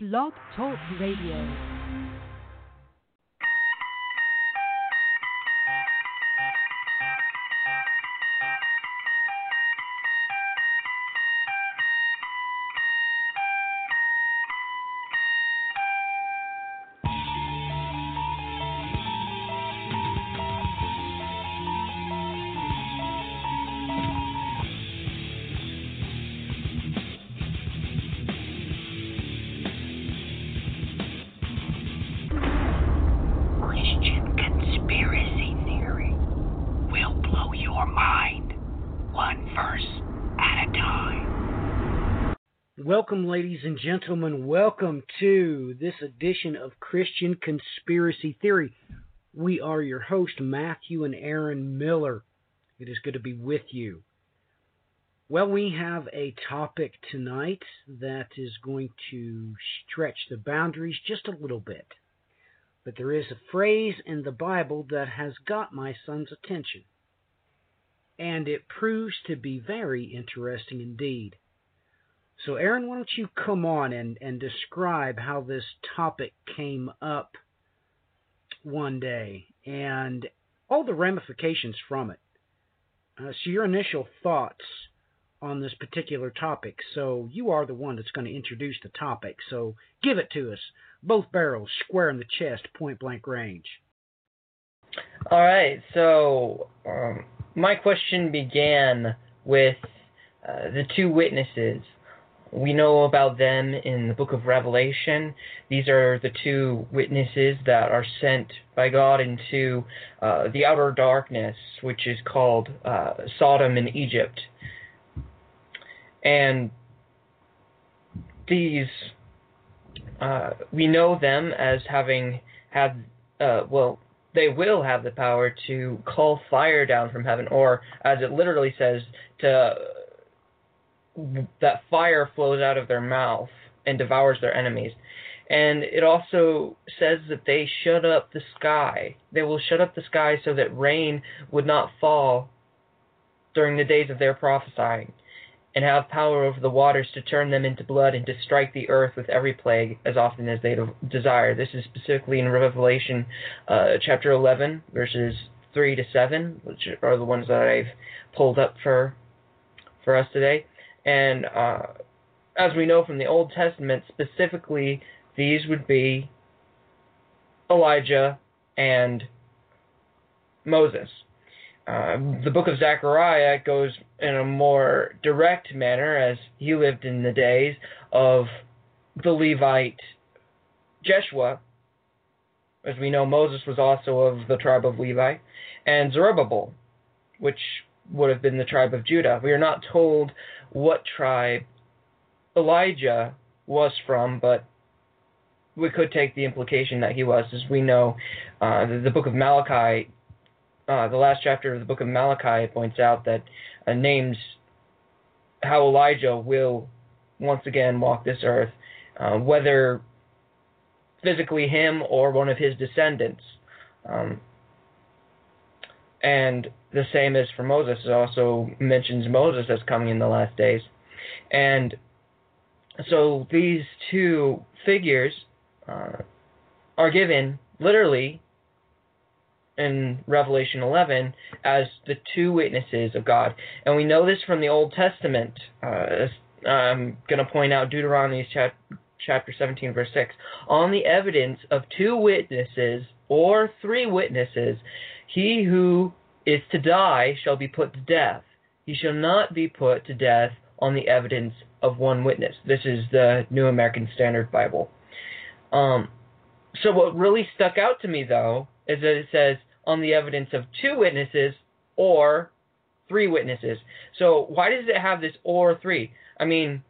Blog Talk Radio. Welcome, ladies and gentlemen. Welcome to this edition of Christian Conspiracy Theory. We are your host, Matthew and Aaron Miller. It is good to be with you. Well, we have a topic tonight that is going to stretch the boundaries just a little bit. But there is a phrase in the Bible that has got my son's attention. And it proves to be very interesting indeed. So, Aaron, why don't you come on and, and describe how this topic came up one day and all the ramifications from it? Uh, so, your initial thoughts on this particular topic. So, you are the one that's going to introduce the topic. So, give it to us. Both barrels, square in the chest, point blank range. All right, so um, my question began with uh, the two witnesses. We know about them in the book of Revelation. These are the two witnesses that are sent by God into uh, the outer darkness, which is called uh, Sodom and Egypt. And these, uh, we know them as having had, uh, well, they will have the power to call fire down from heaven, or as it literally says, to that fire flows out of their mouth and devours their enemies. And it also says that they shut up the sky. They will shut up the sky so that rain would not fall during the days of their prophesying, and have power over the waters to turn them into blood and to strike the earth with every plague as often as they desire. This is specifically in Revelation uh, chapter 11, verses 3 to 7, which are the ones that I've pulled up for for us today. And uh, as we know from the Old Testament, specifically, these would be Elijah and Moses. Uh, the book of Zechariah goes in a more direct manner as he lived in the days of the Levite Jeshua. As we know, Moses was also of the tribe of Levi, and Zerubbabel, which would have been the tribe of Judah. We are not told what tribe Elijah was from, but we could take the implication that he was, as we know uh, the, the, book of Malachi, uh, the last chapter of the book of Malachi points out that uh, names how Elijah will once again walk this earth, uh, whether physically him or one of his descendants. Um, and the same is for Moses, it also mentions Moses as coming in the last days. And so these two figures uh, are given literally in Revelation 11 as the two witnesses of God. And we know this from the Old Testament. Uh, I'm going to point out Deuteronomy chap- chapter 17, verse 6. On the evidence of two witnesses or three witnesses, he who is to die shall be put to death. He shall not be put to death on the evidence of one witness. This is the New American Standard Bible. Um, so what really stuck out to me though is that it says on the evidence of two witnesses or three witnesses. So why does it have this or three? I mean,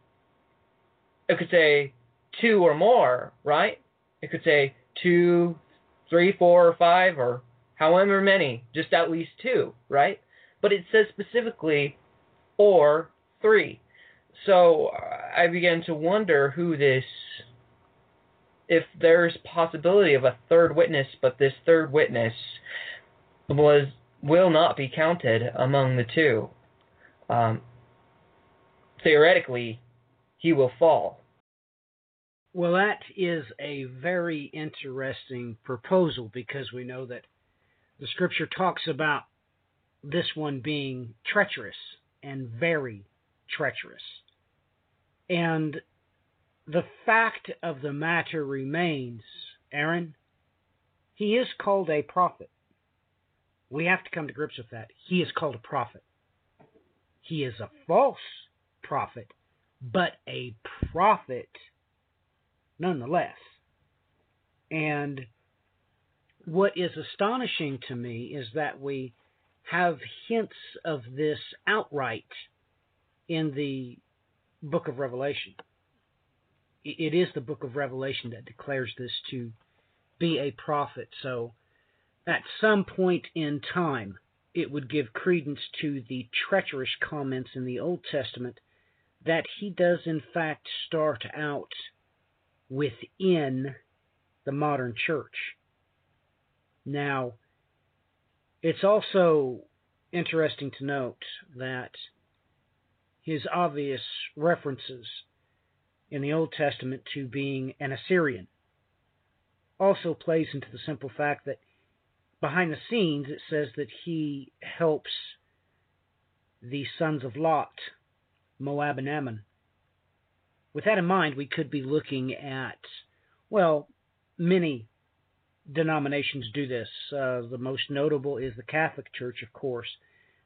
it could say two or more, right? It could say two, three, four, or five, or however many, just at least two, right? But it says specifically or three. So I began to wonder who this, if there's possibility of a third witness, but this third witness was will not be counted among the two. Um, theoretically, he will fall. Well, that is a very interesting proposal because we know that the scripture talks about this one being treacherous and very treacherous. And the fact of the matter remains, Aaron, he is called a prophet. We have to come to grips with that. He is called a prophet. He is a false prophet, but a prophet nonetheless. And what is astonishing to me is that we have hints of this outright in the book of Revelation. It is the book of Revelation that declares this to be a prophet. So at some point in time, it would give credence to the treacherous comments in the Old Testament that he does in fact start out within the modern church. Now, it's also interesting to note that his obvious references in the Old Testament to being an Assyrian also plays into the simple fact that behind the scenes it says that he helps the sons of Lot, Moab and Ammon, with that in mind, we could be looking at, well, many denominations do this. Uh, the most notable is the Catholic Church, of course.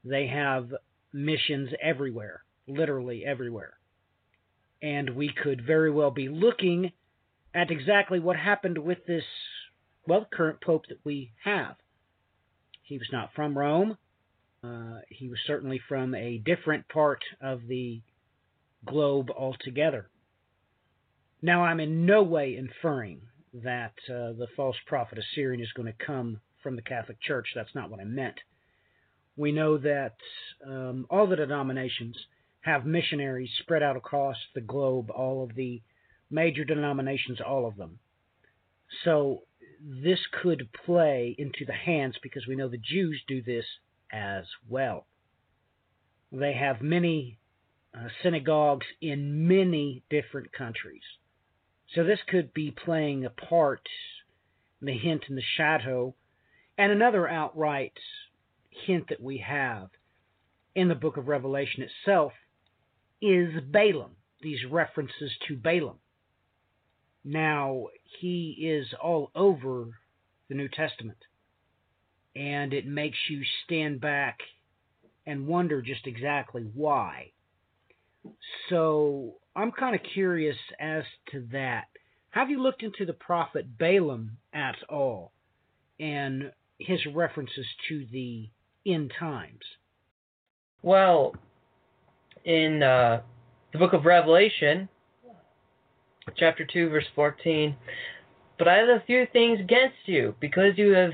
They have missions everywhere, literally everywhere. And we could very well be looking at exactly what happened with this, well, current Pope that we have. He was not from Rome. Uh, he was certainly from a different part of the globe altogether. Now, I'm in no way inferring that uh, the false prophet Assyrian is going to come from the Catholic Church. That's not what I meant. We know that um, all the denominations have missionaries spread out across the globe, all of the major denominations, all of them. So this could play into the hands because we know the Jews do this as well. They have many uh, synagogues in many different countries. So this could be playing a part, in the hint in the shadow, and another outright hint that we have in the book of Revelation itself is Balaam, these references to Balaam. Now, he is all over the New Testament, and it makes you stand back and wonder just exactly why. So I'm kind of curious as to that. Have you looked into the prophet Balaam at all and his references to the end times? Well, in uh, the book of Revelation, chapter 2, verse 14, but I have a few things against you, because you have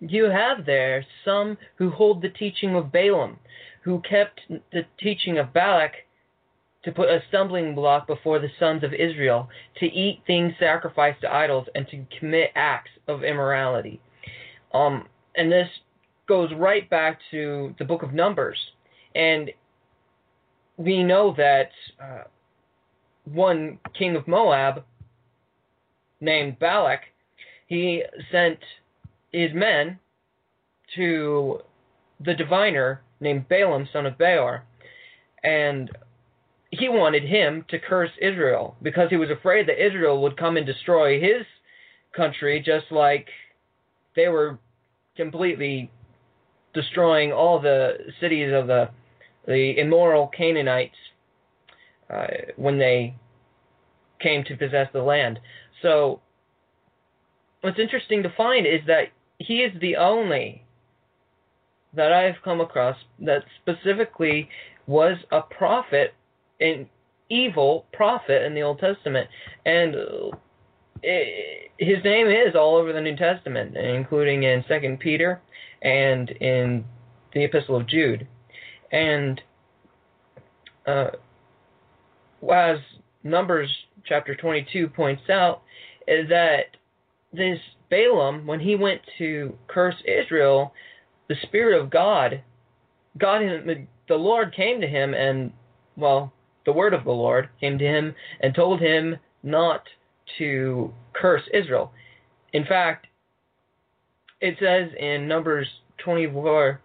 you have there some who hold the teaching of Balaam, who kept the teaching of Balak to put a stumbling block before the sons of Israel, to eat things sacrificed to idols, and to commit acts of immorality. Um, and this goes right back to the book of Numbers. And we know that uh, one king of Moab named Balak, he sent his men to the diviner named Balaam, son of Beor, and he wanted him to curse Israel because he was afraid that Israel would come and destroy his country just like they were completely destroying all the cities of the the immoral Canaanites uh, when they came to possess the land. So what's interesting to find is that he is the only that I've come across that specifically was a prophet an evil prophet in the Old Testament, and it, his name is all over the New Testament, including in Second Peter and in the Epistle of Jude, and uh, as Numbers chapter 22 points out, is that this Balaam, when he went to curse Israel, the Spirit of God, God, the Lord came to him and, well, the word of the Lord came to him and told him not to curse Israel. In fact, it says in Numbers 24,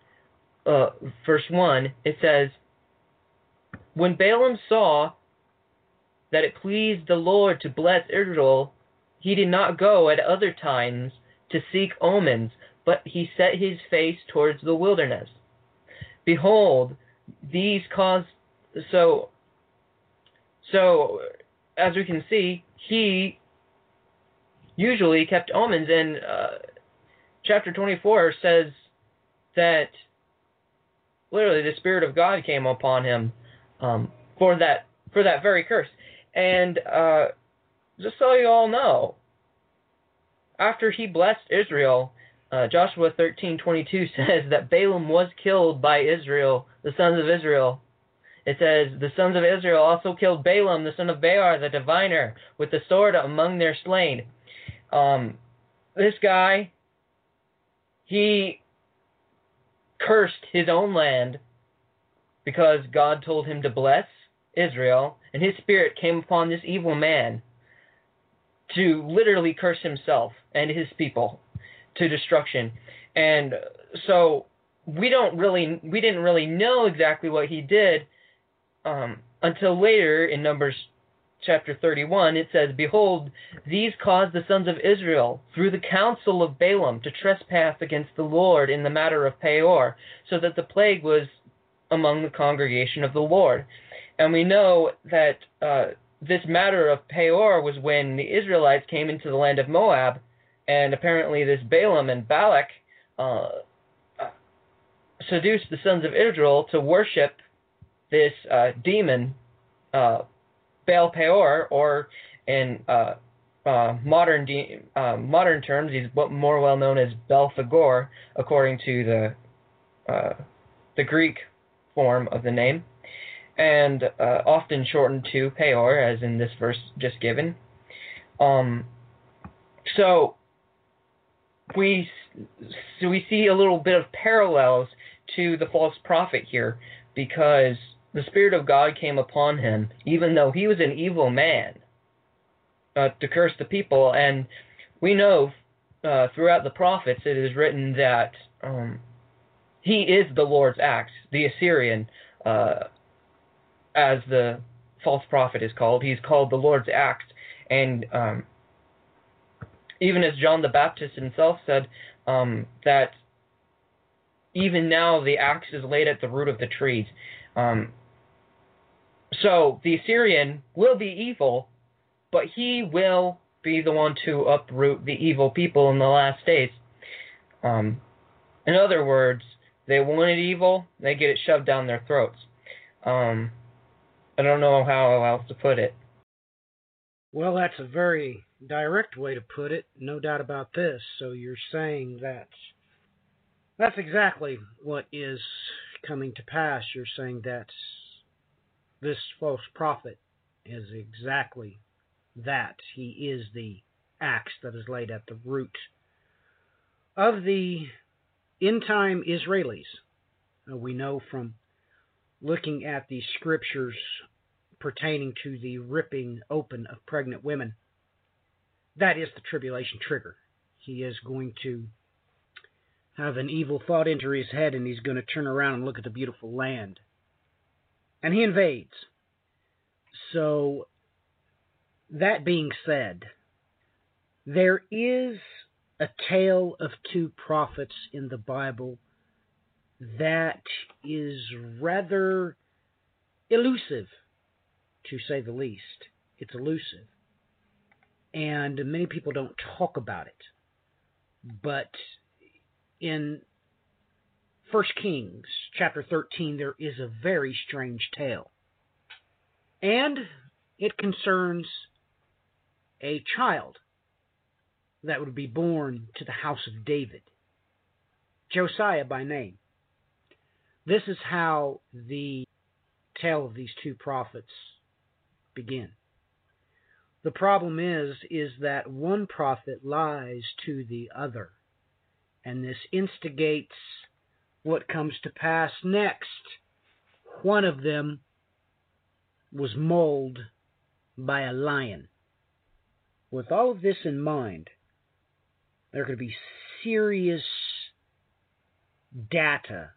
uh, verse 1, it says, When Balaam saw that it pleased the Lord to bless Israel, he did not go at other times to seek omens, but he set his face towards the wilderness. Behold, these caused so so as we can see, he usually kept omens, and uh, chapter 24 says that literally the spirit of God came upon him um, for that for that very curse. And uh, just so you all know, after he blessed Israel, uh, Joshua 13:22 says that Balaam was killed by Israel, the sons of Israel. It says the sons of Israel also killed Balaam, the son of Beor, the diviner, with the sword among their slain. Um, this guy, he cursed his own land because God told him to bless Israel, and his spirit came upon this evil man to literally curse himself and his people to destruction. And so we don't really we didn't really know exactly what he did um, until later in Numbers chapter 31 it says behold these caused the sons of Israel through the counsel of Balaam to trespass against the Lord in the matter of Peor so that the plague was among the congregation of the Lord. And we know that uh, this matter of Peor was when the Israelites came into the land of Moab, and apparently this Balaam and Balak uh, seduced the sons of Israel to worship this uh, demon, uh, Baal Peor, or in uh, uh, modern de- modern terms, he's more well known as Belphegor, according to the the Greek form of the name and uh, often shortened to Peor, as in this verse just given. Um, so we so we see a little bit of parallels to the false prophet here, because the spirit of God came upon him, even though he was an evil man, uh, to curse the people. And we know uh, throughout the prophets it is written that um, he is the Lord's axe, the Assyrian. Uh, as the false prophet is called. He's called the Lord's axe, and um, even as John the Baptist himself said um, that even now the axe is laid at the root of the trees. Um, so the Assyrian will be evil, but he will be the one to uproot the evil people in the last days. Um, in other words, they wanted evil, they get it shoved down their throats. Um, I don't know how else to put it. Well, that's a very direct way to put it, no doubt about this. So you're saying that that's exactly what is coming to pass. You're saying that this false prophet is exactly that. He is the axe that is laid at the root of the end time Israelis. Uh, we know from looking at the scriptures pertaining to the ripping open of pregnant women. That is the tribulation trigger. He is going to have an evil thought enter his head and he's going to turn around and look at the beautiful land. And he invades. So, that being said, there is a tale of two prophets in the Bible that is rather elusive to say the least. It's elusive. And many people don't talk about it. But in 1 Kings chapter 13, there is a very strange tale. And it concerns a child that would be born to the house of David, Josiah by name. This is how the tale of these two prophets begin. The problem is is that one prophet lies to the other, and this instigates what comes to pass next. One of them was mauled by a lion. with all of this in mind, there are going to be serious data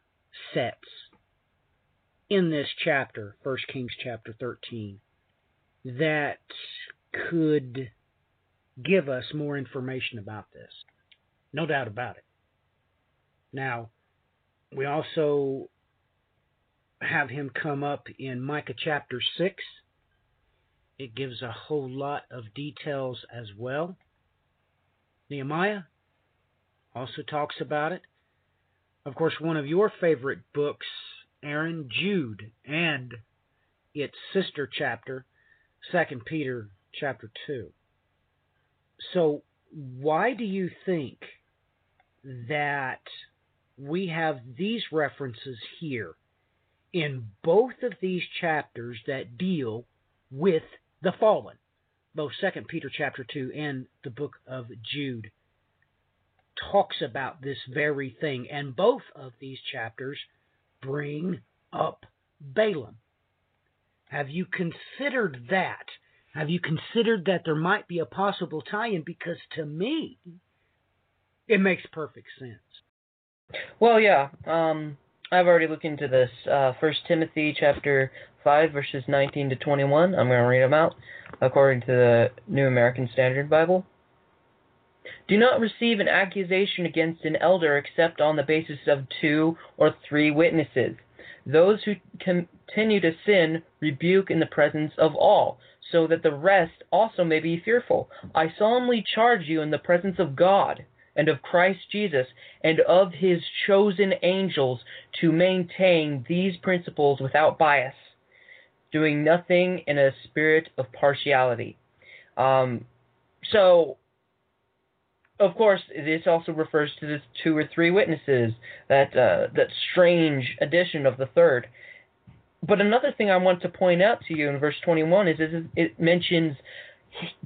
sets in this chapter, 1 Kings chapter 13, that could give us more information about this. No doubt about it. Now, we also have him come up in Micah chapter 6. It gives a whole lot of details as well. Nehemiah also talks about it. Of course, one of your favorite books, Aaron, Jude, and its sister chapter, 2 Peter chapter 2. So, why do you think that we have these references here in both of these chapters that deal with the fallen, both Second Peter chapter two and the book of Jude talks about this very thing, and both of these chapters bring up Balaam. Have you considered that? Have you considered that there might be a possible tie-in? Because to me, it makes perfect sense. Well, yeah. Um, I've already looked into this. Uh, First Timothy chapter five, verses nineteen to twenty-one. I'm going to read them out according to the New American Standard Bible. Do not receive an accusation against an elder except on the basis of two or three witnesses. Those who continue to sin rebuke in the presence of all, so that the rest also may be fearful. I solemnly charge you in the presence of God and of Christ Jesus and of his chosen angels to maintain these principles without bias, doing nothing in a spirit of partiality. Um, so, of course, this also refers to the two or three witnesses, that uh, that strange addition of the third. But another thing I want to point out to you in verse 21 is, is it mentions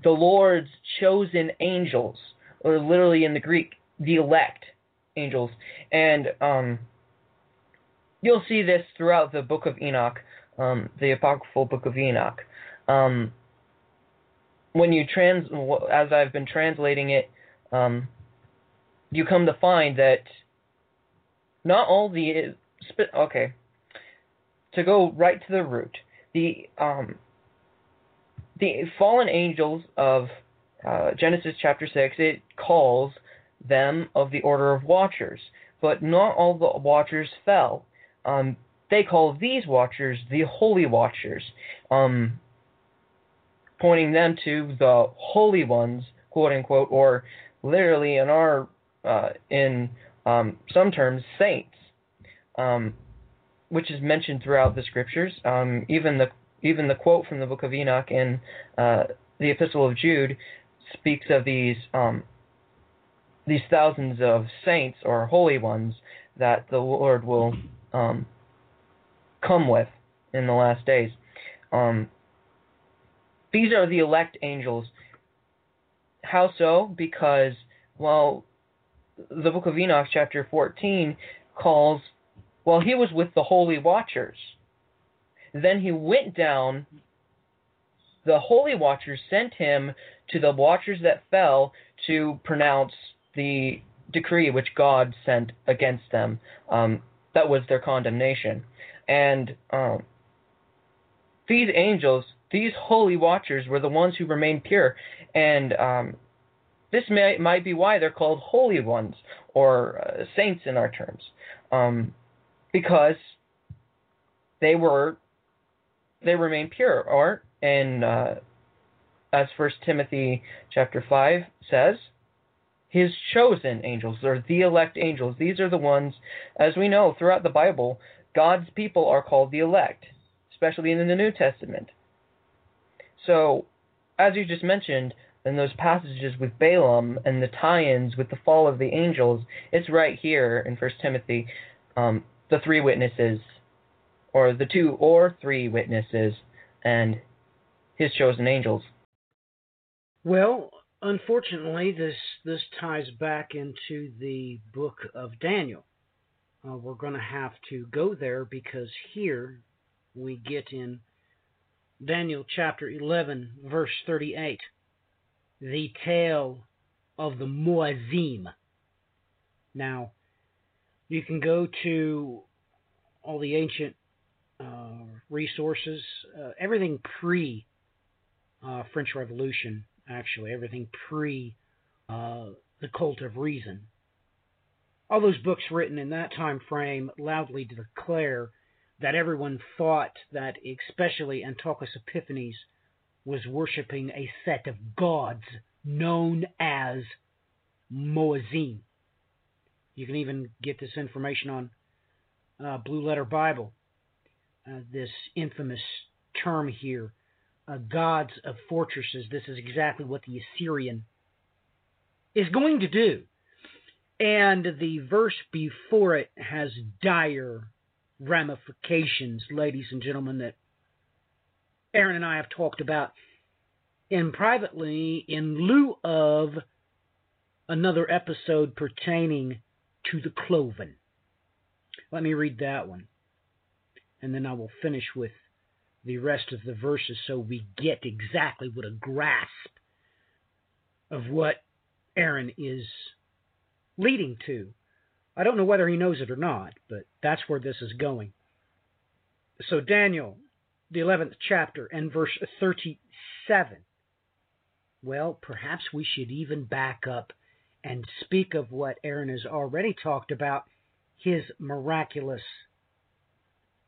the Lord's chosen angels or literally in the Greek, the elect angels. And um, you'll see this throughout the book of Enoch, um, the apocryphal book of Enoch. Um, when you trans, as I've been translating it, um, you come to find that not all the okay. To go right to the root, the um, the fallen angels of uh, Genesis chapter 6, it calls them of the order of watchers. But not all the watchers fell. Um, they call these watchers the holy watchers, um, pointing them to the holy ones, quote unquote, or literally in our uh, in um, some terms saints, um, which is mentioned throughout the scriptures. Um, even the even the quote from the book of Enoch in uh, the Epistle of Jude speaks of these um, these thousands of saints or holy ones that the Lord will um, come with in the last days. Um, these are the elect angels. How so? Because, well, the book of Enoch, chapter 14, calls, well, he was with the holy watchers. Then he went down. The holy watchers sent him to the watchers that fell to pronounce the decree which God sent against them. Um, that was their condemnation. And um, these angels, these holy watchers, were the ones who remained pure. And um, this may, might be why they're called holy ones or uh, saints in our terms, um, because they were they remained pure. Or in uh, as First Timothy chapter five says, his chosen angels, or the elect angels. These are the ones, as we know throughout the Bible, God's people are called the elect, especially in the New Testament. So, as you just mentioned, in those passages with Balaam and the tie-ins with the fall of the angels, it's right here in First Timothy, um, the three witnesses, or the two or three witnesses, and his chosen angels. Well, unfortunately, this this ties back into the book of Daniel. Uh, we're going to have to go there because here we get in Daniel chapter 11, verse 38. the tale of the Muazzim. Now, you can go to all the ancient uh, resources, uh, everything pre uh, French Revolution, actually, everything pre uh, the Cult of Reason. All those books written in that time frame loudly declare that everyone thought that, especially Antiochus Epiphanes, was worshiping a set of gods known as Moazim. You can even get this information on uh, Blue Letter Bible. Uh, this infamous term here, uh, gods of fortresses. This is exactly what the Assyrian is going to do. And the verse before it has dire ramifications, ladies and gentlemen, that Aaron and I have talked about in privately in lieu of another episode pertaining to the cloven. Let me read that one. And then I will finish with the rest of the verses so we get exactly what a grasp of what Aaron is leading to. I don't know whether he knows it or not, but that's where this is going. So, Daniel, the 11th chapter, and verse 37. Well, perhaps we should even back up and speak of what Aaron has already talked about his miraculous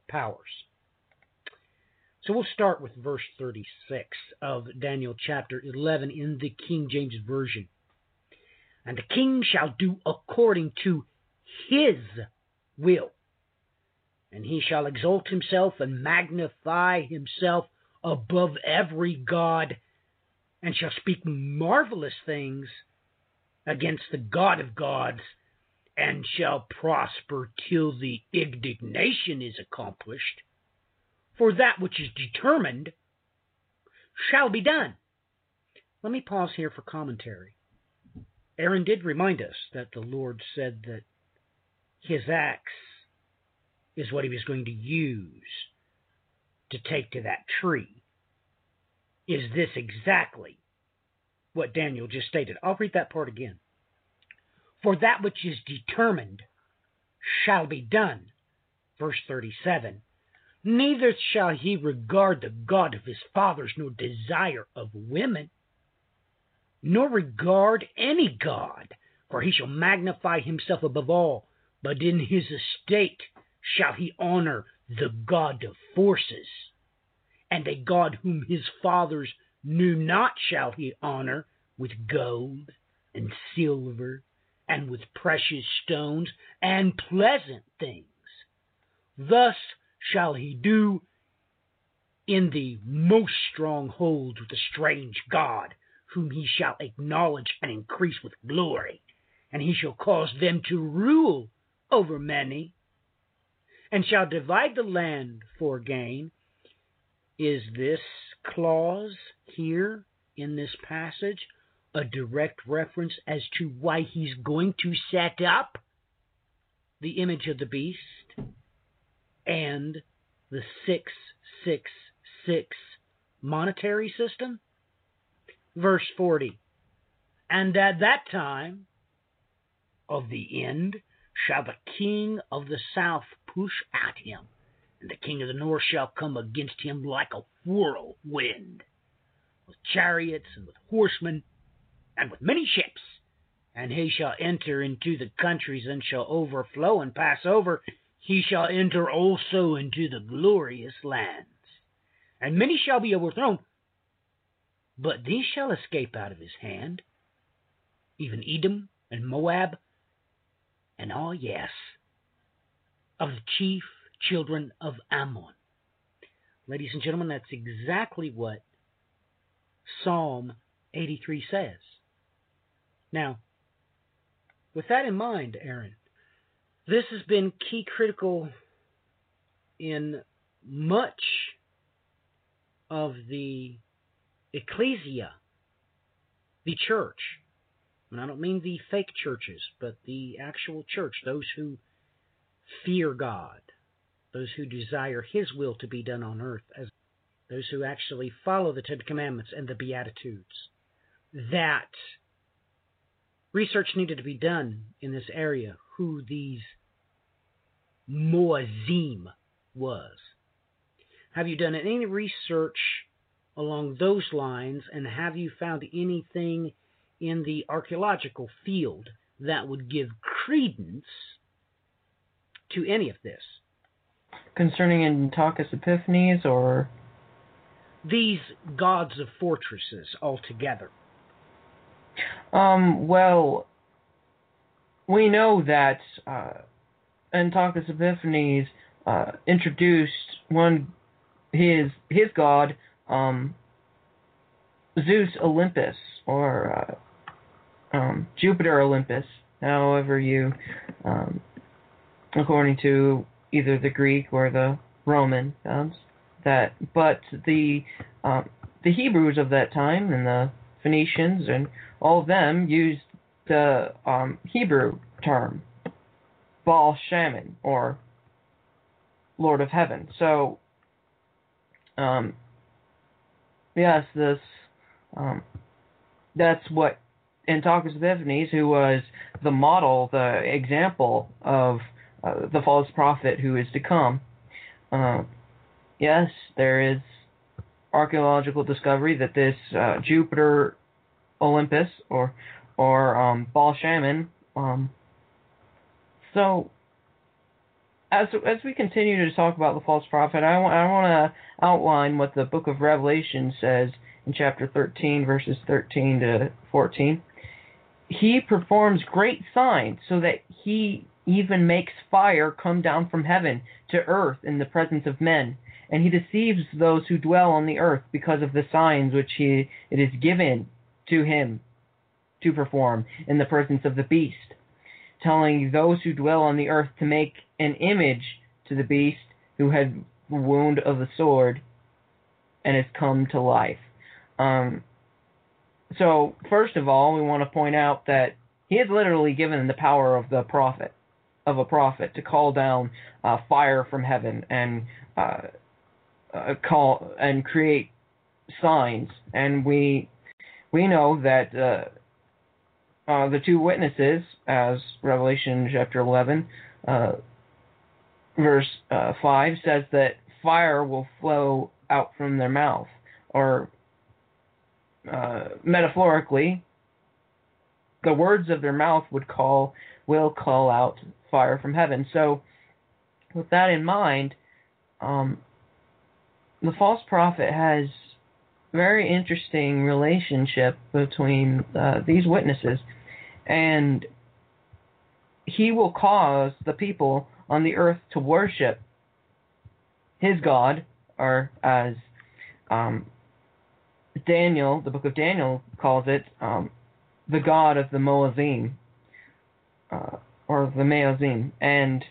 powers. So we'll start with verse 36 of Daniel chapter 11 in the King James Version. And the king shall do according to his will, and he shall exalt himself and magnify himself above every god, and shall speak marvelous things against the God of gods and shall prosper till the indignation is accomplished. For that which is determined shall be done. Let me pause here for commentary. Aaron did remind us that the Lord said that his axe is what he was going to use to take to that tree. Is this exactly what Daniel just stated? I'll read that part again. For that which is determined shall be done. Verse 37 Neither shall he regard the God of his fathers, nor desire of women, nor regard any God, for he shall magnify himself above all, but in his estate shall he honor the God of forces. And a God whom his fathers knew not shall he honor with gold and silver and with precious stones and pleasant things. Thus shall he do in the most strongholds with a strange God, whom he shall acknowledge and increase with glory, and he shall cause them to rule over many, and shall divide the land for gain. Is this clause here in this passage a direct reference as to why he's going to set up the image of the beast and the 666 monetary system? Verse 40 And at that time of the end shall the king of the south push at him, and the king of the north shall come against him like a whirlwind, with chariots and with horsemen and with many ships. And he shall enter into the countries and shall overflow and pass over. He shall enter also into the glorious lands. And many shall be overthrown, but these shall escape out of his hand, even Edom and Moab, and all, yes, of the chief children of Ammon. Ladies and gentlemen, that's exactly what Psalm 83 says. Now, with that in mind, Aaron, this has been key critical in much of the ecclesia, the church. And I don't mean the fake churches, but the actual church, those who fear God, those who desire His will to be done on earth, as those who actually follow the Ten Commandments and the Beatitudes that research needed to be done in this area who these Moazim was. Have you done any research along those lines, and have you found anything in the archaeological field that would give credence to any of this? Concerning Antiochus Epiphanes or these gods of fortresses altogether? Um, well, we know that uh, Antiochus Epiphanes uh, introduced one his his god um, Zeus Olympus or uh, um, Jupiter Olympus, however you, um, according to either the Greek or the Roman gods, that. But the um, the Hebrews of that time and the Phoenicians and all of them used the um, Hebrew term Baal Shaman or Lord of Heaven. So, um, yes, this um, that's what Antiochus Epiphanes, who was the model, the example of uh, the false prophet who is to come. Uh, yes, there is archaeological discovery that this uh, Jupiter Olympus or or um, Baal Shaman. Um, so as as we continue to talk about the false prophet, I, I want to outline what the book of Revelation says in chapter 13, verses 13 to 14. He performs great signs so that he even makes fire come down from heaven to earth in the presence of men and he deceives those who dwell on the earth because of the signs which he, it is given to him to perform in the presence of the beast, telling those who dwell on the earth to make an image to the beast who had the wound of the sword and has come to life. Um, so, first of all, we want to point out that he is literally given the power of the prophet, of a prophet, to call down uh, fire from heaven and uh, uh, call and create signs, and we we know that uh, the two witnesses, as Revelation chapter 11, uh, verse uh, 5 says that fire will flow out from their mouth, or uh, metaphorically, the words of their mouth would call will call out fire from heaven. So, with that in mind, um, the false prophet has very interesting relationship between uh, these witnesses, and he will cause the people on the earth to worship his God, or as um, Daniel, the book of Daniel calls it, um, the God of the Moazim, uh, or the Meazim, and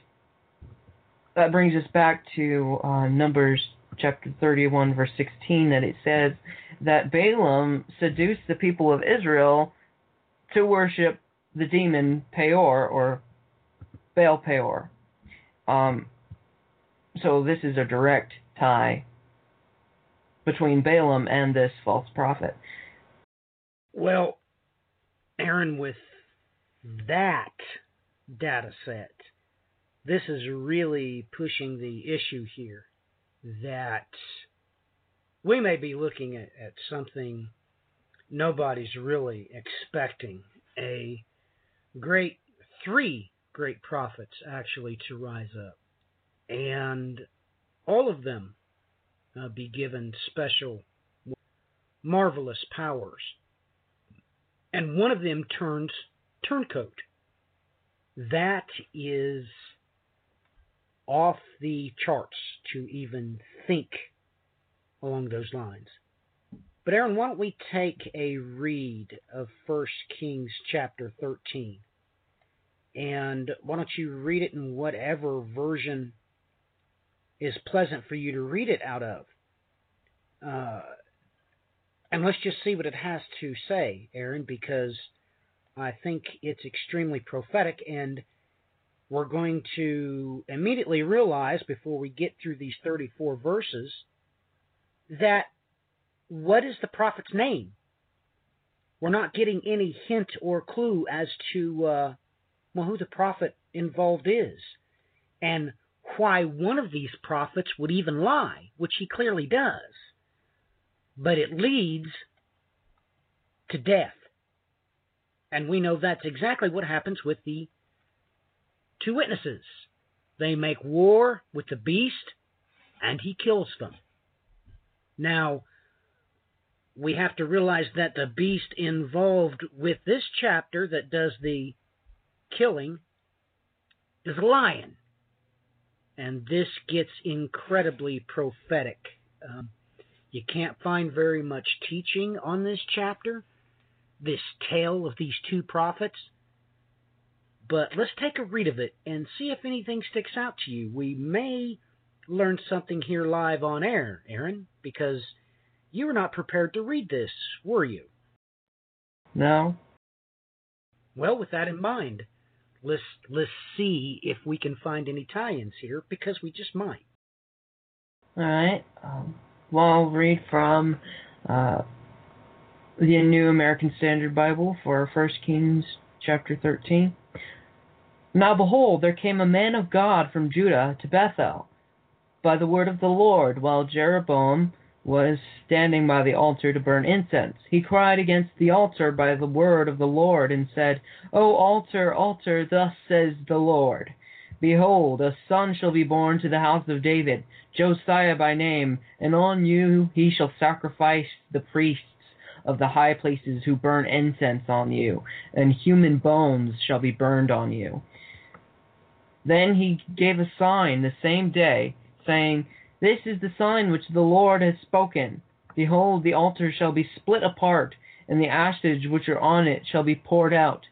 that brings us back to uh, Numbers chapter 31, verse 16, that it says that Balaam seduced the people of Israel to worship the demon Peor or Baal Peor. Um, so this is a direct tie between Balaam and this false prophet. Well, Aaron, with that data set, this is really pushing the issue here that we may be looking at, at something nobody's really expecting a great, three great prophets actually to rise up, and all of them uh, be given special, marvelous powers. And one of them turns turncoat. That is off the charts to even think along those lines. But Aaron, why don't we take a read of 1 Kings chapter 13? And why don't you read it in whatever version is pleasant for you to read it out of? Uh, and let's just see what it has to say, Aaron, because I think it's extremely prophetic and we're going to immediately realize before we get through these 34 verses that what is the prophet's name? we're not getting any hint or clue as to uh, well, who the prophet involved is and why one of these prophets would even lie, which he clearly does. But it leads to death. And we know that's exactly what happens with the two witnesses. They make war with the beast, and he kills them. Now, we have to realize that the beast involved with this chapter that does the killing is a lion. And this gets incredibly prophetic. Um, you can't find very much teaching on this chapter, this tale of these two prophets. But let's take a read of it and see if anything sticks out to you. We may learn something here live on air, Aaron, because you were not prepared to read this, were you? No. Well, with that in mind, let's let's see if we can find any tie-ins here because we just might. All right. Um, well, I'll read from uh, the New American Standard Bible for First Kings chapter 13. Now behold, there came a man of God from Judah to Bethel by the word of the Lord, while Jeroboam was standing by the altar to burn incense. He cried against the altar by the word of the Lord, and said, O altar, altar, thus says the Lord. Behold, a son shall be born to the house of David, Josiah by name, and on you he shall sacrifice the priests of the high places who burn incense on you, and human bones shall be burned on you. Then he gave a sign the same day, saying, this is the sign which the Lord has spoken. Behold, the altar shall be split apart, and the ashes which are on it shall be poured out.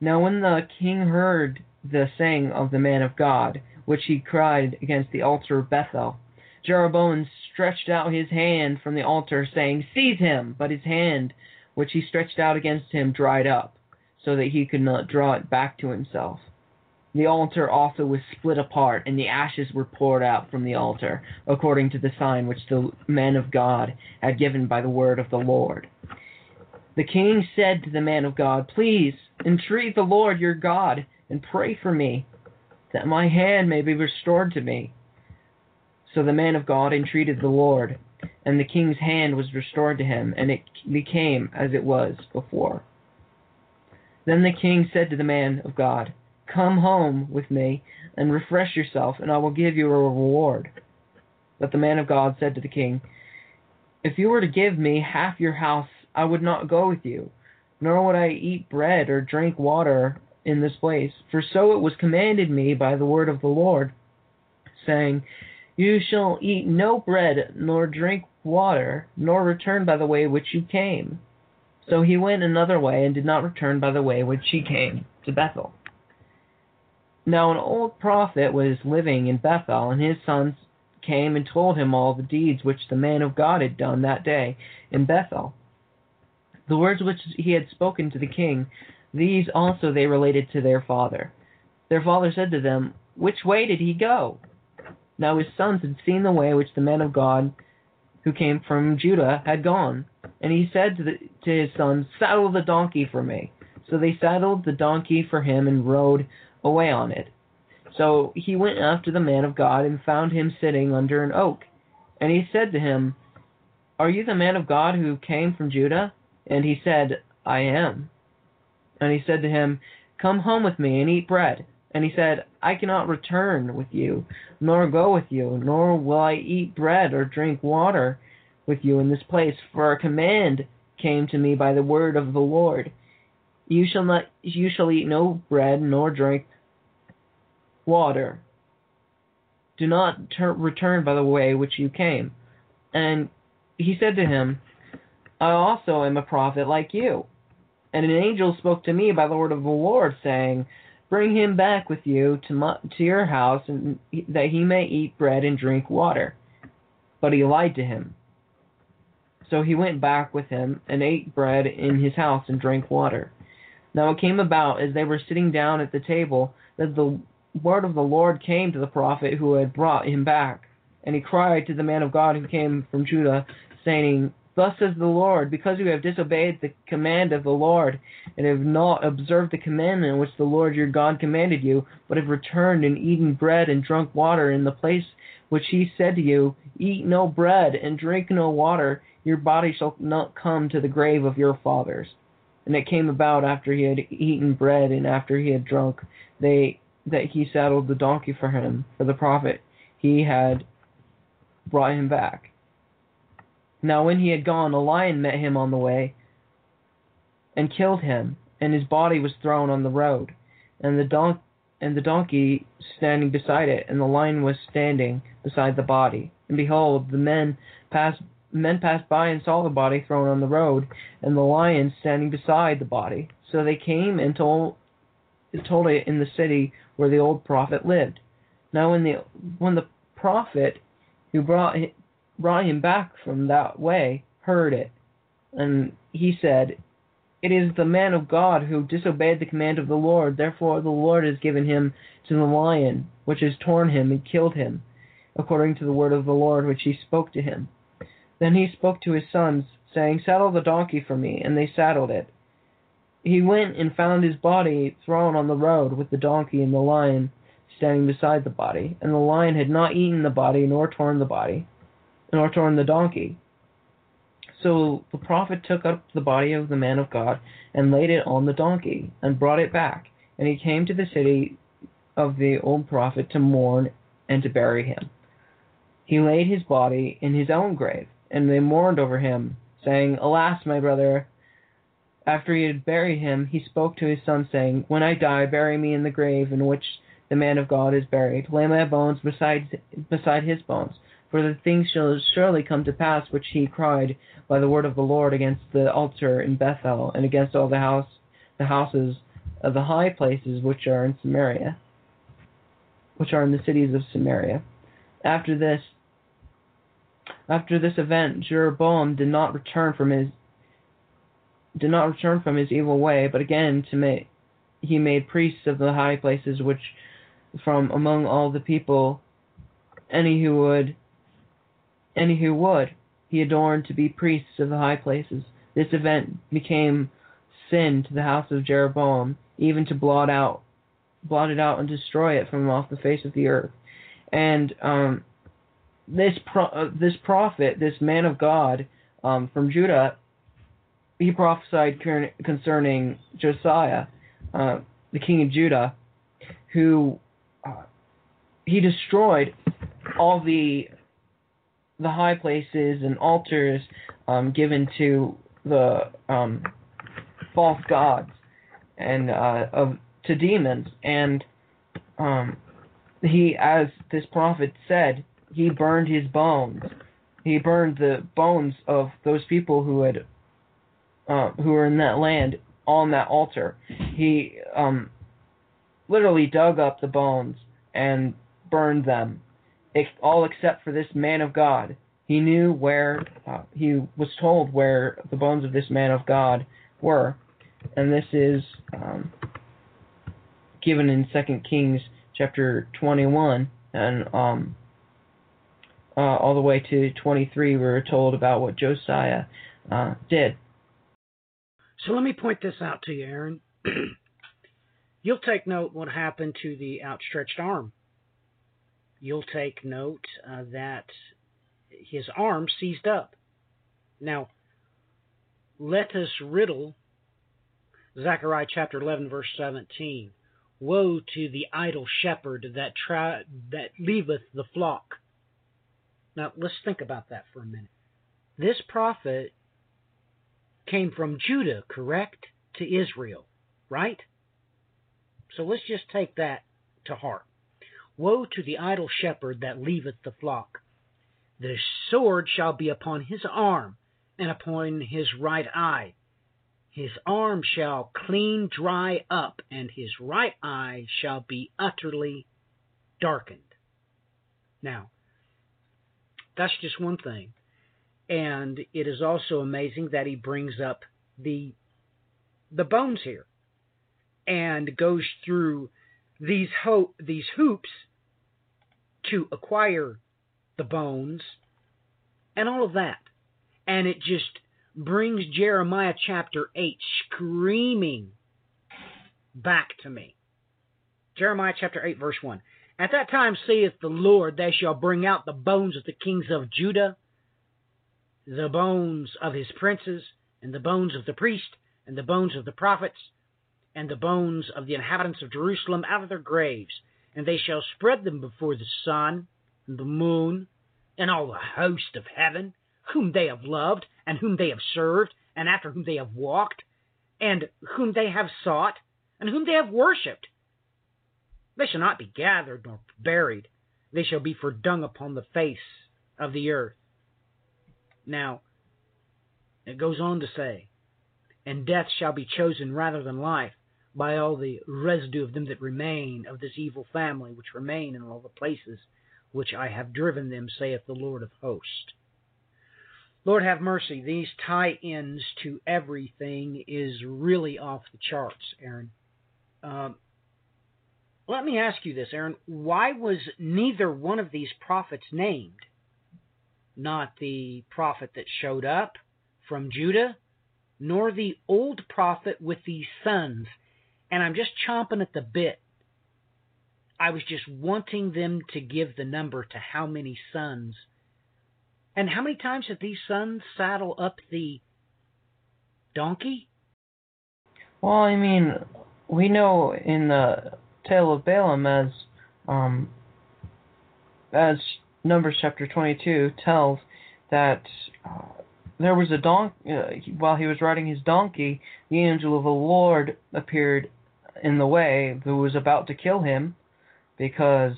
Now when the king heard the saying of the man of God, which he cried against the altar of Bethel, Jeroboam stretched out his hand from the altar, saying, Seize him! But his hand which he stretched out against him dried up, so that he could not draw it back to himself. The altar also was split apart, and the ashes were poured out from the altar, according to the sign which the man of God had given by the word of the Lord. The king said to the man of God, Please entreat the Lord your God, and pray for me, that my hand may be restored to me. So the man of God entreated the Lord, and the king's hand was restored to him, and it became as it was before. Then the king said to the man of God, Come home with me and refresh yourself, and I will give you a reward. But the man of God said to the king, If you were to give me half your house, I would not go with you, nor would I eat bread or drink water in this place. For so it was commanded me by the word of the Lord, saying, You shall eat no bread, nor drink water, nor return by the way which you came. So he went another way, and did not return by the way which he came to Bethel. Now an old prophet was living in Bethel, and his sons came and told him all the deeds which the man of God had done that day in Bethel. The words which he had spoken to the king, these also they related to their father. Their father said to them, Which way did he go? Now his sons had seen the way which the man of God who came from Judah had gone. And he said to, the, to his sons, Saddle the donkey for me. So they saddled the donkey for him and rode away on it. So he went after the man of God and found him sitting under an oak. And he said to him, Are you the man of God who came from Judah? And he said, I am. And he said to him, Come home with me and eat bread. And he said, I cannot return with you, nor go with you, nor will I eat bread or drink water with you in this place, for a command came to me by the word of the Lord. You shall not you shall eat no bread nor drink water. Do not ter- return by the way which you came. And he said to him, I also am a prophet like you. And an angel spoke to me by the word of the Lord, saying, Bring him back with you to, my, to your house, and that he may eat bread and drink water. But he lied to him. So he went back with him and ate bread in his house and drank water. Now it came about as they were sitting down at the table that the word of the Lord came to the prophet who had brought him back. And he cried to the man of God who came from Judah, saying, Thus says the Lord, because you have disobeyed the command of the Lord, and have not observed the commandment which the Lord your God commanded you, but have returned and eaten bread and drunk water in the place which he said to you, Eat no bread and drink no water, your body shall not come to the grave of your fathers. And it came about after he had eaten bread and after he had drunk, they that he saddled the donkey for him, for the prophet he had brought him back. Now when he had gone, a lion met him on the way, and killed him, and his body was thrown on the road, and the don- and the donkey standing beside it, and the lion was standing beside the body. And behold, the men passed men passed by and saw the body thrown on the road, and the lion standing beside the body. So they came and told told it in the city where the old prophet lived. Now when the when the prophet who brought brought him back from that way heard it, and he said, It is the man of God who disobeyed the command of the Lord, therefore the Lord has given him to the lion, which has torn him and killed him, according to the word of the Lord which he spoke to him. Then he spoke to his sons, saying, Saddle the donkey for me, and they saddled it. He went and found his body thrown on the road, with the donkey and the lion standing beside the body, and the lion had not eaten the body nor torn the body nor torn the donkey. So the prophet took up the body of the man of God and laid it on the donkey and brought it back. And he came to the city of the old prophet to mourn and to bury him. He laid his body in his own grave, and they mourned over him, saying, Alas, my brother! After he had buried him, he spoke to his son, saying, When I die, bury me in the grave in which the man of God is buried. Lay my bones beside, beside his bones. For the things shall surely come to pass which he cried by the word of the Lord against the altar in Bethel, and against all the house the houses of the high places which are in Samaria, which are in the cities of Samaria. After this after this event Jeroboam did not return from his did not return from his evil way, but again to make he made priests of the high places which from among all the people any who would any who would, he adorned to be priests of the high places. This event became sin to the house of Jeroboam, even to blot out, blot it out and destroy it from off the face of the earth. And um, this pro- uh, this prophet, this man of God um, from Judah, he prophesied concerning Josiah, uh, the king of Judah, who uh, he destroyed all the the high places and altars um, given to the um, false gods and uh, of to demons, and um, he, as this prophet said, he burned his bones. He burned the bones of those people who had uh, who were in that land on that altar. He um, literally dug up the bones and burned them all except for this man of God. He knew where, uh, he was told where the bones of this man of God were. And this is um, given in 2 Kings chapter 21 and um, uh, all the way to 23, we were told about what Josiah uh, did. So let me point this out to you, Aaron. You'll take note what happened to the outstretched arm you'll take note uh, that his arm seized up. Now, let us riddle Zechariah chapter 11, verse 17. Woe to the idle shepherd that that leaveth the flock. Now, let's think about that for a minute. This prophet came from Judah, correct, to Israel, right? So let's just take that to heart. Woe to the idle shepherd that leaveth the flock! The sword shall be upon his arm, and upon his right eye. His arm shall clean dry up, and his right eye shall be utterly darkened. Now, that's just one thing. And it is also amazing that he brings up the the bones here and goes through these ho- these hoops to acquire the bones and all of that. And it just brings Jeremiah chapter 8 screaming back to me. Jeremiah chapter 8, verse 1. At that time saith the Lord, They shall bring out the bones of the kings of Judah, the bones of his princes, and the bones of the priest, and the bones of the prophets, and the bones of the inhabitants of Jerusalem out of their graves, and they shall spread them before the sun, and the moon, and all the host of heaven, whom they have loved, and whom they have served, and after whom they have walked, and whom they have sought, and whom they have worshipped. They shall not be gathered nor buried. They shall be for dung upon the face of the earth. Now, it goes on to say, And death shall be chosen rather than life by all the residue of them that remain of this evil family, which remain in all the places which I have driven them, saith the Lord of hosts. Lord have mercy, these tie ins to everything is really off the charts, Aaron. Um, let me ask you this, Aaron. Why was neither one of these prophets named? Not the prophet that showed up from Judah, nor the old prophet with these sons. And I'm just chomping at the bit. I was just wanting them to give the number to how many sons. And how many times did these sons saddle up the donkey? Well, I mean, we know in the tale of Balaam as um, as Numbers chapter 22 tells that uh, there was a donkey uh, while he was riding his donkey, the angel of the Lord appeared in the way who was about to kill him because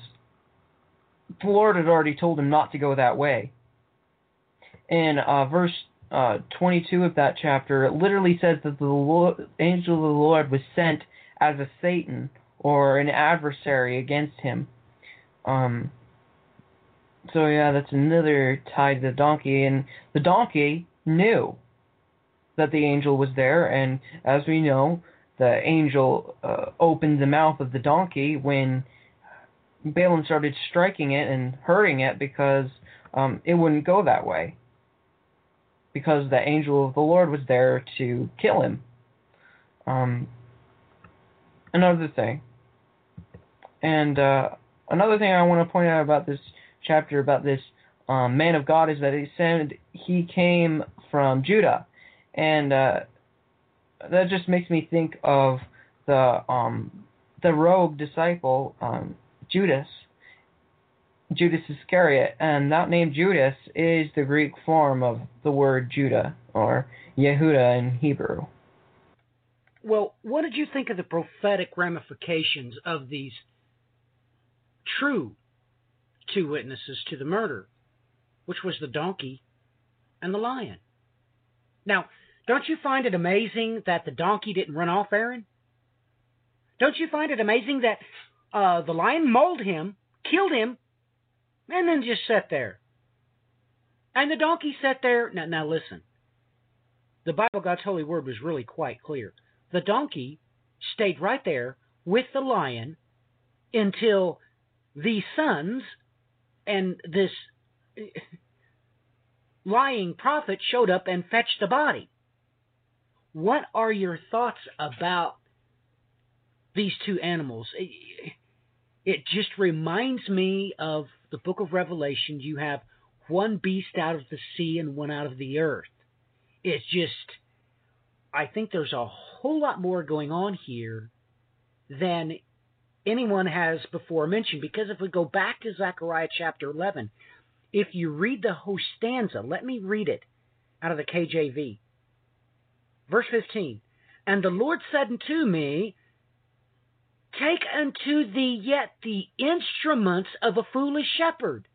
the Lord had already told him not to go that way. In uh, verse uh, 22 of that chapter, it literally says that the Lord, angel of the Lord was sent as a Satan or an adversary against him. Um, so yeah, that's another tie to the donkey, and the donkey knew that the angel was there, and as we know, the angel uh, opened the mouth of the donkey when Balaam started striking it and hurting it because um, it wouldn't go that way. Because the angel of the Lord was there to kill him. Um, another thing, and uh, another thing I want to point out about this chapter about this um, man of God is that he said he came from Judah, and uh, that just makes me think of the um, the rogue disciple um, Judas, Judas Iscariot, and that name Judas is the Greek form of the word Judah or Yehuda in Hebrew. Well, what did you think of the prophetic ramifications of these true two witnesses to the murder, which was the donkey and the lion? Now, don't you find it amazing that the donkey didn't run off, Aaron? Don't you find it amazing that uh, the lion mauled him, killed him, and then just sat there? And the donkey sat there. Now, now listen. The Bible, God's holy word, was really quite clear. The donkey stayed right there with the lion until the sons and this lying prophet showed up and fetched the body. What are your thoughts about these two animals? It just reminds me of the book of Revelation. You have one beast out of the sea and one out of the earth. It's just, I think there's a whole lot more going on here than anyone has before mentioned. Because if we go back to Zechariah chapter 11, if you read the whole stanza, let me read it out of the KJV. Verse 15 And the Lord said unto me, Take unto thee yet the instruments of a foolish shepherd.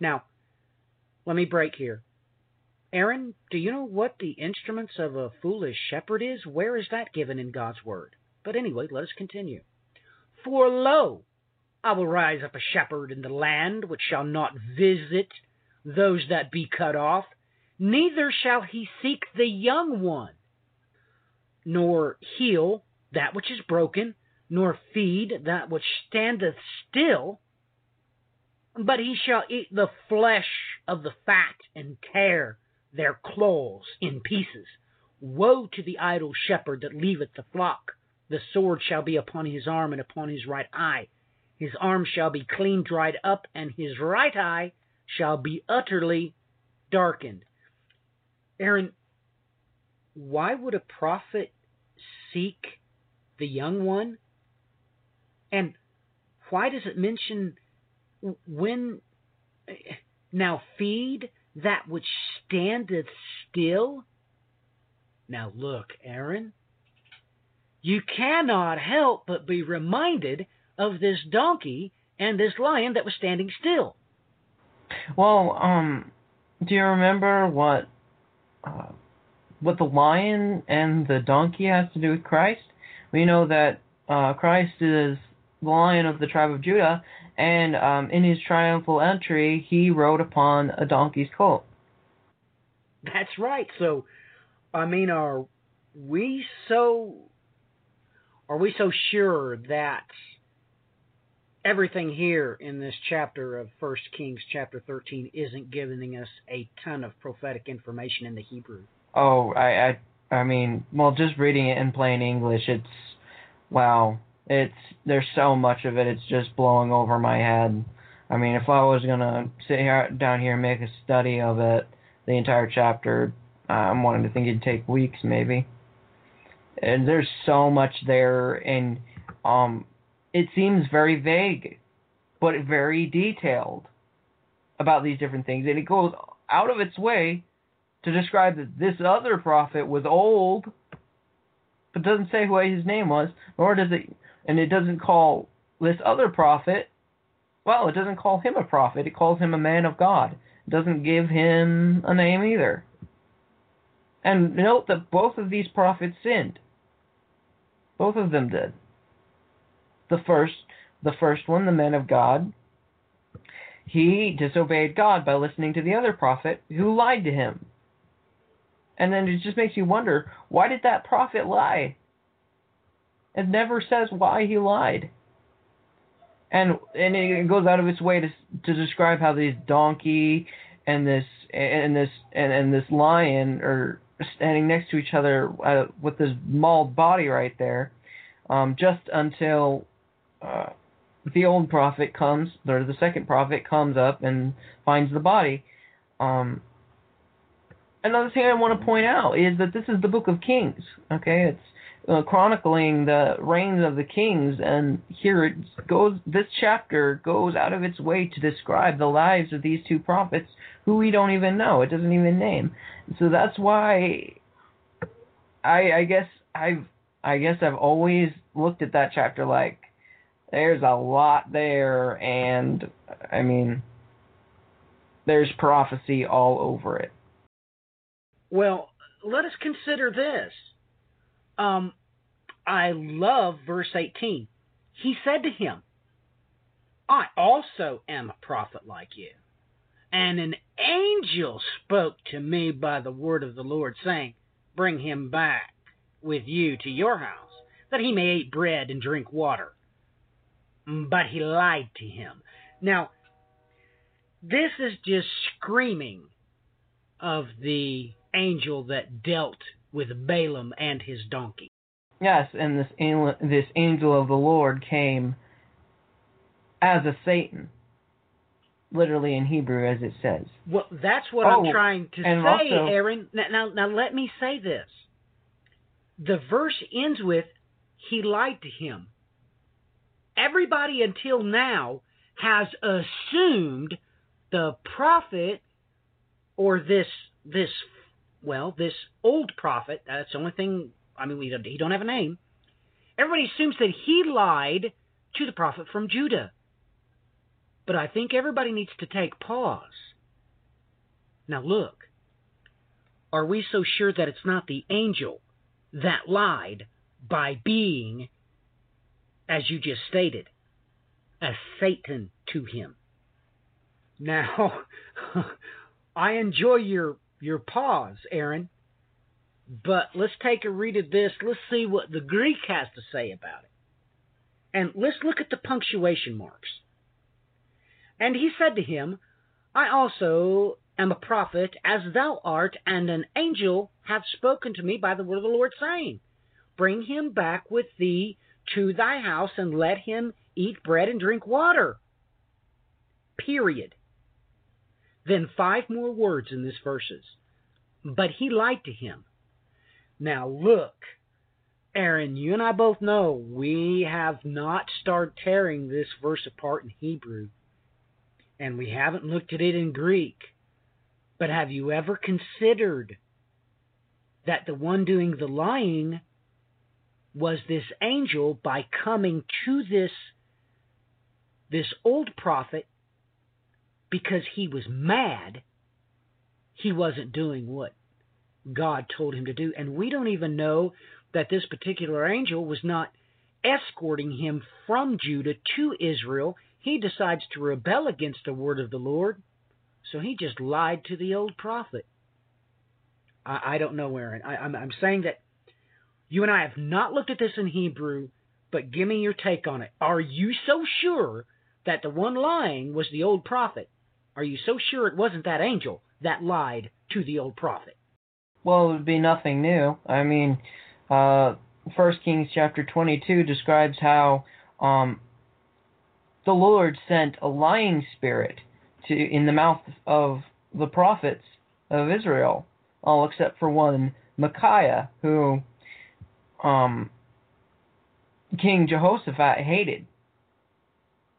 Now, let me break here. Aaron, do you know what the instruments of a foolish shepherd is? Where is that given in God's Word? But anyway, let us continue. For lo, I will rise up a shepherd in the land which shall not visit those that be cut off, neither shall he seek the young one, nor heal that which is broken, nor feed that which standeth still, but he shall eat the flesh of the fat and tear their claws in pieces. Woe to the idle shepherd that leaveth the flock! The sword shall be upon his arm and upon his right eye. His arm shall be clean dried up, and his right eye shall be utterly darkened. Aaron, why would a prophet seek the young one? And why does it mention when now feed that which standeth still? Now look, Aaron, you cannot help but be reminded of this donkey and this lion that was standing still. Well, um, do you remember what uh, what the lion and the donkey has to do with Christ? We know that uh, Christ is the lion of the tribe of Judah, and um, in his triumphal entry, he rode upon a donkey's colt. That's right. So, I mean, are we so are we so sure that everything here in this chapter of First Kings, chapter thirteen, isn't giving us a ton of prophetic information in the Hebrew? Oh, I, I, I mean, well, just reading it in plain English, it's wow. It's there's so much of it. It's just blowing over my head. I mean, if I was gonna sit here down here and make a study of it, the entire chapter, I'm wanting to think it'd take weeks maybe. And there's so much there, and um, it seems very vague, but very detailed about these different things, and it goes out of its way to describe that this other prophet was old, but doesn't say who his name was, nor does it and it doesn't call this other prophet, well, it doesn't call him a prophet, it calls him a man of God. It doesn't give him a name either. And note that both of these prophets sinned. Both of them did. The first, the first one, the man of God, he disobeyed God by listening to the other prophet who lied to him. And then it just makes you wonder, why did that prophet lie? It never says why he lied. And and it goes out of its way to to describe how this donkey and this and this and, and this lion are standing next to each other uh, with this mauled body right there, um, just until uh, the old prophet comes, or the second prophet comes up and finds the body. Um, another thing I want to point out is that this is the Book of Kings. Okay, it's uh, chronicling the reigns of the kings, and here it goes. This chapter goes out of its way to describe the lives of these two prophets, who we don't even know. It doesn't even name. So that's why I, I guess I've, I guess I've always looked at that chapter like there's a lot there, and I mean, there's prophecy all over it. Well, let us consider this. Um, I love verse 18. He said to him, I also am a prophet like you. And an angel spoke to me by the word of the Lord, saying, Bring him back with you to your house, that he may eat bread and drink water. Mm, but he lied to him. Now, this is just screaming of the angel that dealt with Balaam and his donkey. Yes, and this angel, this angel of the Lord came as a Satan, literally in Hebrew, as it says. Well, that's what Oh, I'm trying to say, also- Aaron. Now, now, now, let me say this. The verse ends with, "He lied to him." Everybody until now has assumed the prophet or this this well this old prophet. That's the only thing. I mean, we don't, he don't have a name. Everybody assumes that he lied to the prophet from Judah. But I think everybody needs to take pause. Now look, are we so sure that it's not the angel that lied by being, as you just stated, a Satan to him? Now, I enjoy your your pause, Aaron, but let's take a read of this. Let's see what the Greek has to say about it. And let's look at the punctuation marks. And he said to him, I also am a prophet, as thou art, and an angel hath spoken to me by the word of the Lord, saying, Bring him back with thee to thy house, and let him eat bread and drink water. Period. Then five more words in these verses. But he lied to him. Now look, Aaron, you and I both know we have not started tearing this verse apart in Hebrew, and we haven't looked at it in Greek. But have you ever considered that the one doing the lying was this angel by coming to this this old prophet because he was mad he wasn't doing what God told him to do and we don't even know that this particular angel was not escorting him from Judah to Israel he decides to rebel against the word of the Lord so he just lied to the old prophet. I, I don't know, Aaron. I, I'm, I'm saying that you and I have not looked at this in Hebrew, but give me your take on it. Are you so sure that the one lying was the old prophet? Are you so sure it wasn't that angel that lied to the old prophet? Well, it would be nothing new. I mean, uh, First Kings chapter 22 describes how um, the Lord sent a lying spirit to in the mouth of the prophets of Israel, all except for one Micaiah, who um, King Jehoshaphat hated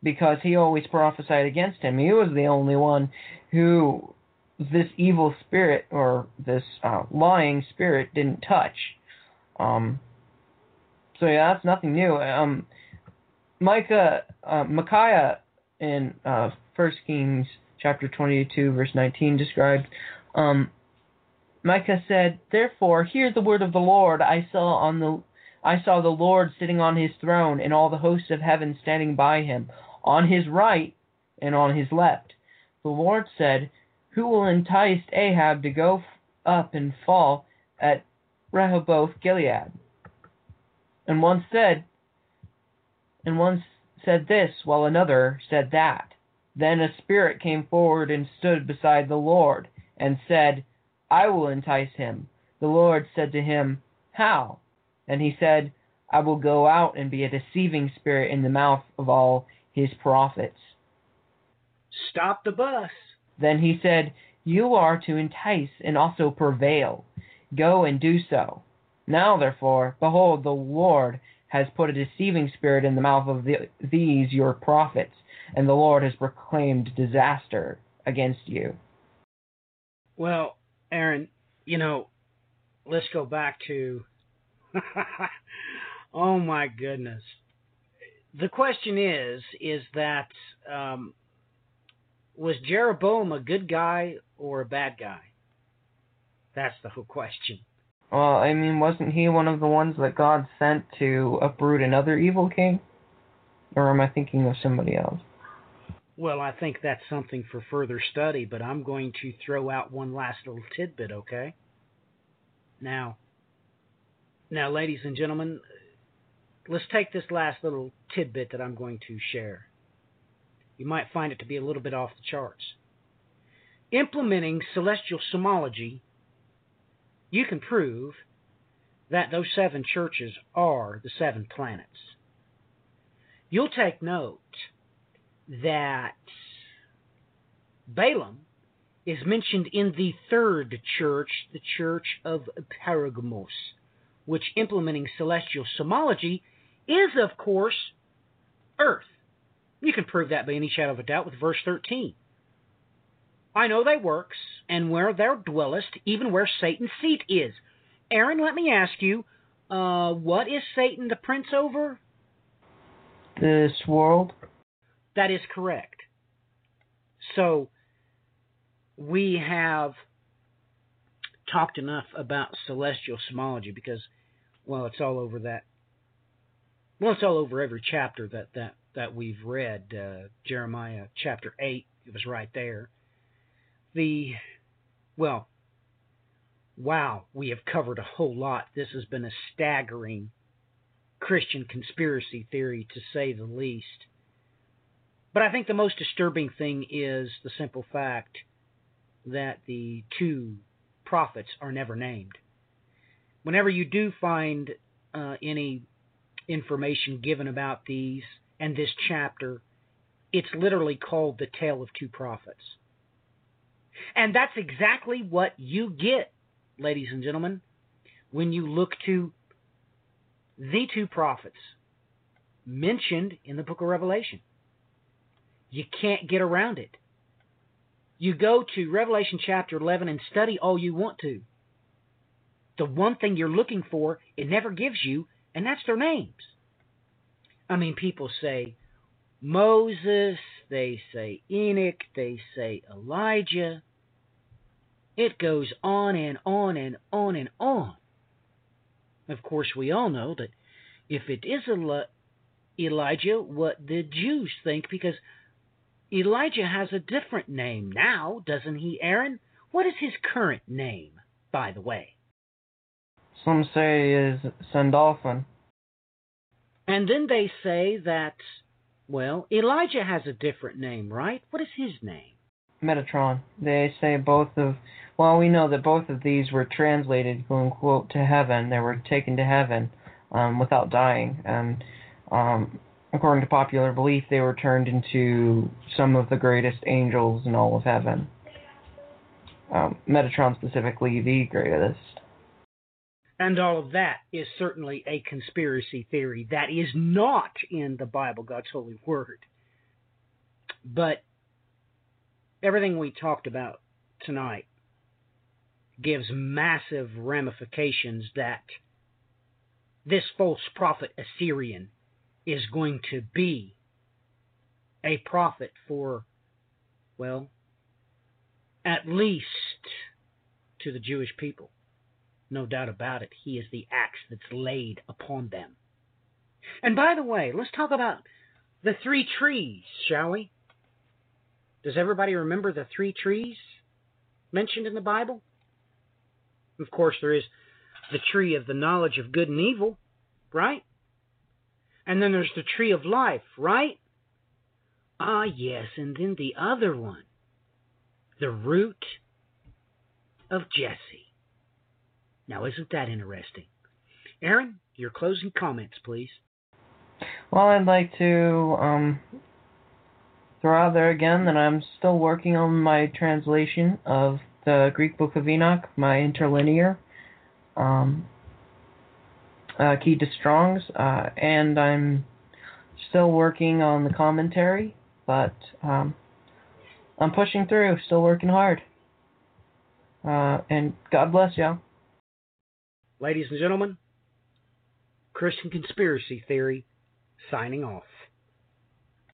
because he always prophesied against him. He was the only one who this evil spirit or this uh, lying spirit didn't touch. Um, so yeah, that's nothing new. Um, Micah, uh, Micaiah in uh, First Kings chapter 22, verse 19 described. Um, Micah said, "Therefore, hear the word of the Lord. I saw on the I saw the Lord sitting on his throne, and all the hosts of heaven standing by him, on his right and on his left. The Lord said, Who will entice Ahab to go up and fall at Rehoboth Gilead? And one said, and one said this, while another said that. Then a spirit came forward and stood beside the Lord, and said, I will entice him. The Lord said to him, How? And he said, I will go out and be a deceiving spirit in the mouth of all his prophets. Stop the bus. Then he said, You are to entice and also prevail. Go and do so. Now, therefore, behold, the Lord has put a deceiving spirit in the mouth of the, these your prophets and the Lord has proclaimed disaster against you. Well, Aaron, you know, let's go back to. oh my goodness. The question is, is that um, was Jeroboam a good guy or a bad guy? That's the whole question. Well, I mean, wasn't he one of the ones that God sent to uproot another evil king? Or am I thinking of somebody else? Well, I think that's something for further study, but I'm going to throw out one last little tidbit, okay? Now, now, ladies and gentlemen, let's take this last little tidbit that I'm going to share. You might find it to be a little bit off the charts. Implementing celestial somology, you can prove that those seven churches are the seven planets. You'll take note that Balaam is mentioned in the third church, the church of Pergamos, which, implementing celestial somology, is, of course, earth. You can prove that by any shadow of a doubt with verse 13. I know thy works, and where thou dwellest, even where Satan's seat is. Aaron, let me ask you, uh, what is Satan the prince over? This world. That is correct. So we have talked enough about celestial somology because, well, it's all over that. Well, it's all over every chapter that that that we've read. Uh, Jeremiah chapter eight, it was right there. The well, wow, we have covered a whole lot. This has been a staggering Christian conspiracy theory, to say the least. But I think the most disturbing thing is the simple fact that the two prophets are never named. Whenever you do find uh, any information given about these and this chapter, it's literally called the Tale of Two Prophets. And that's exactly what you get, ladies and gentlemen, when you look to the two prophets mentioned in the book of Revelation. You can't get around it. You go to Revelation chapter 11 and study all you want to. The one thing you're looking for, it never gives you, and that's their names. I mean, people say Moses, they say Enoch, they say Elijah. It goes on and on and on and on. Of course, we all know that if it is Elijah, what the Jews think, because Elijah has a different name now, doesn't he, Aaron? What is his current name, by the way? Some say is Sandalphon. And then they say that, well, Elijah has a different name, right? What is his name? Metatron. They say both of, well, we know that both of these were translated, quote unquote, to heaven. They were taken to heaven um, without dying. And um, according to popular belief, they were turned into some of the greatest angels in all of heaven. Um, Metatron specifically, the greatest. And all of that is certainly a conspiracy theory that is not in the Bible, God's holy word. But everything we talked about tonight gives massive ramifications that this false prophet Assyrian is going to be a prophet for, well, at least to the Jewish people. No doubt about it. He is the axe that's laid upon them. And by the way, let's talk about the three trees, shall we? Does everybody remember the three trees mentioned in the Bible? Of course, there is the tree of the knowledge of good and evil, right? And then there's the tree of life, right? Ah, yes, and then the other one, the root of Jesse. Now, isn't that interesting? Aaron, your closing comments, please. Well, I'd like to um, throw out there again that I'm still working on my translation of the Greek Book of Enoch, my interlinear. Um, uh, keyed to Strong's, uh, and I'm still working on the commentary, but um, I'm pushing through, still working hard. Uh, and God bless y'all. Ladies and gentlemen, Christian Conspiracy Theory signing off.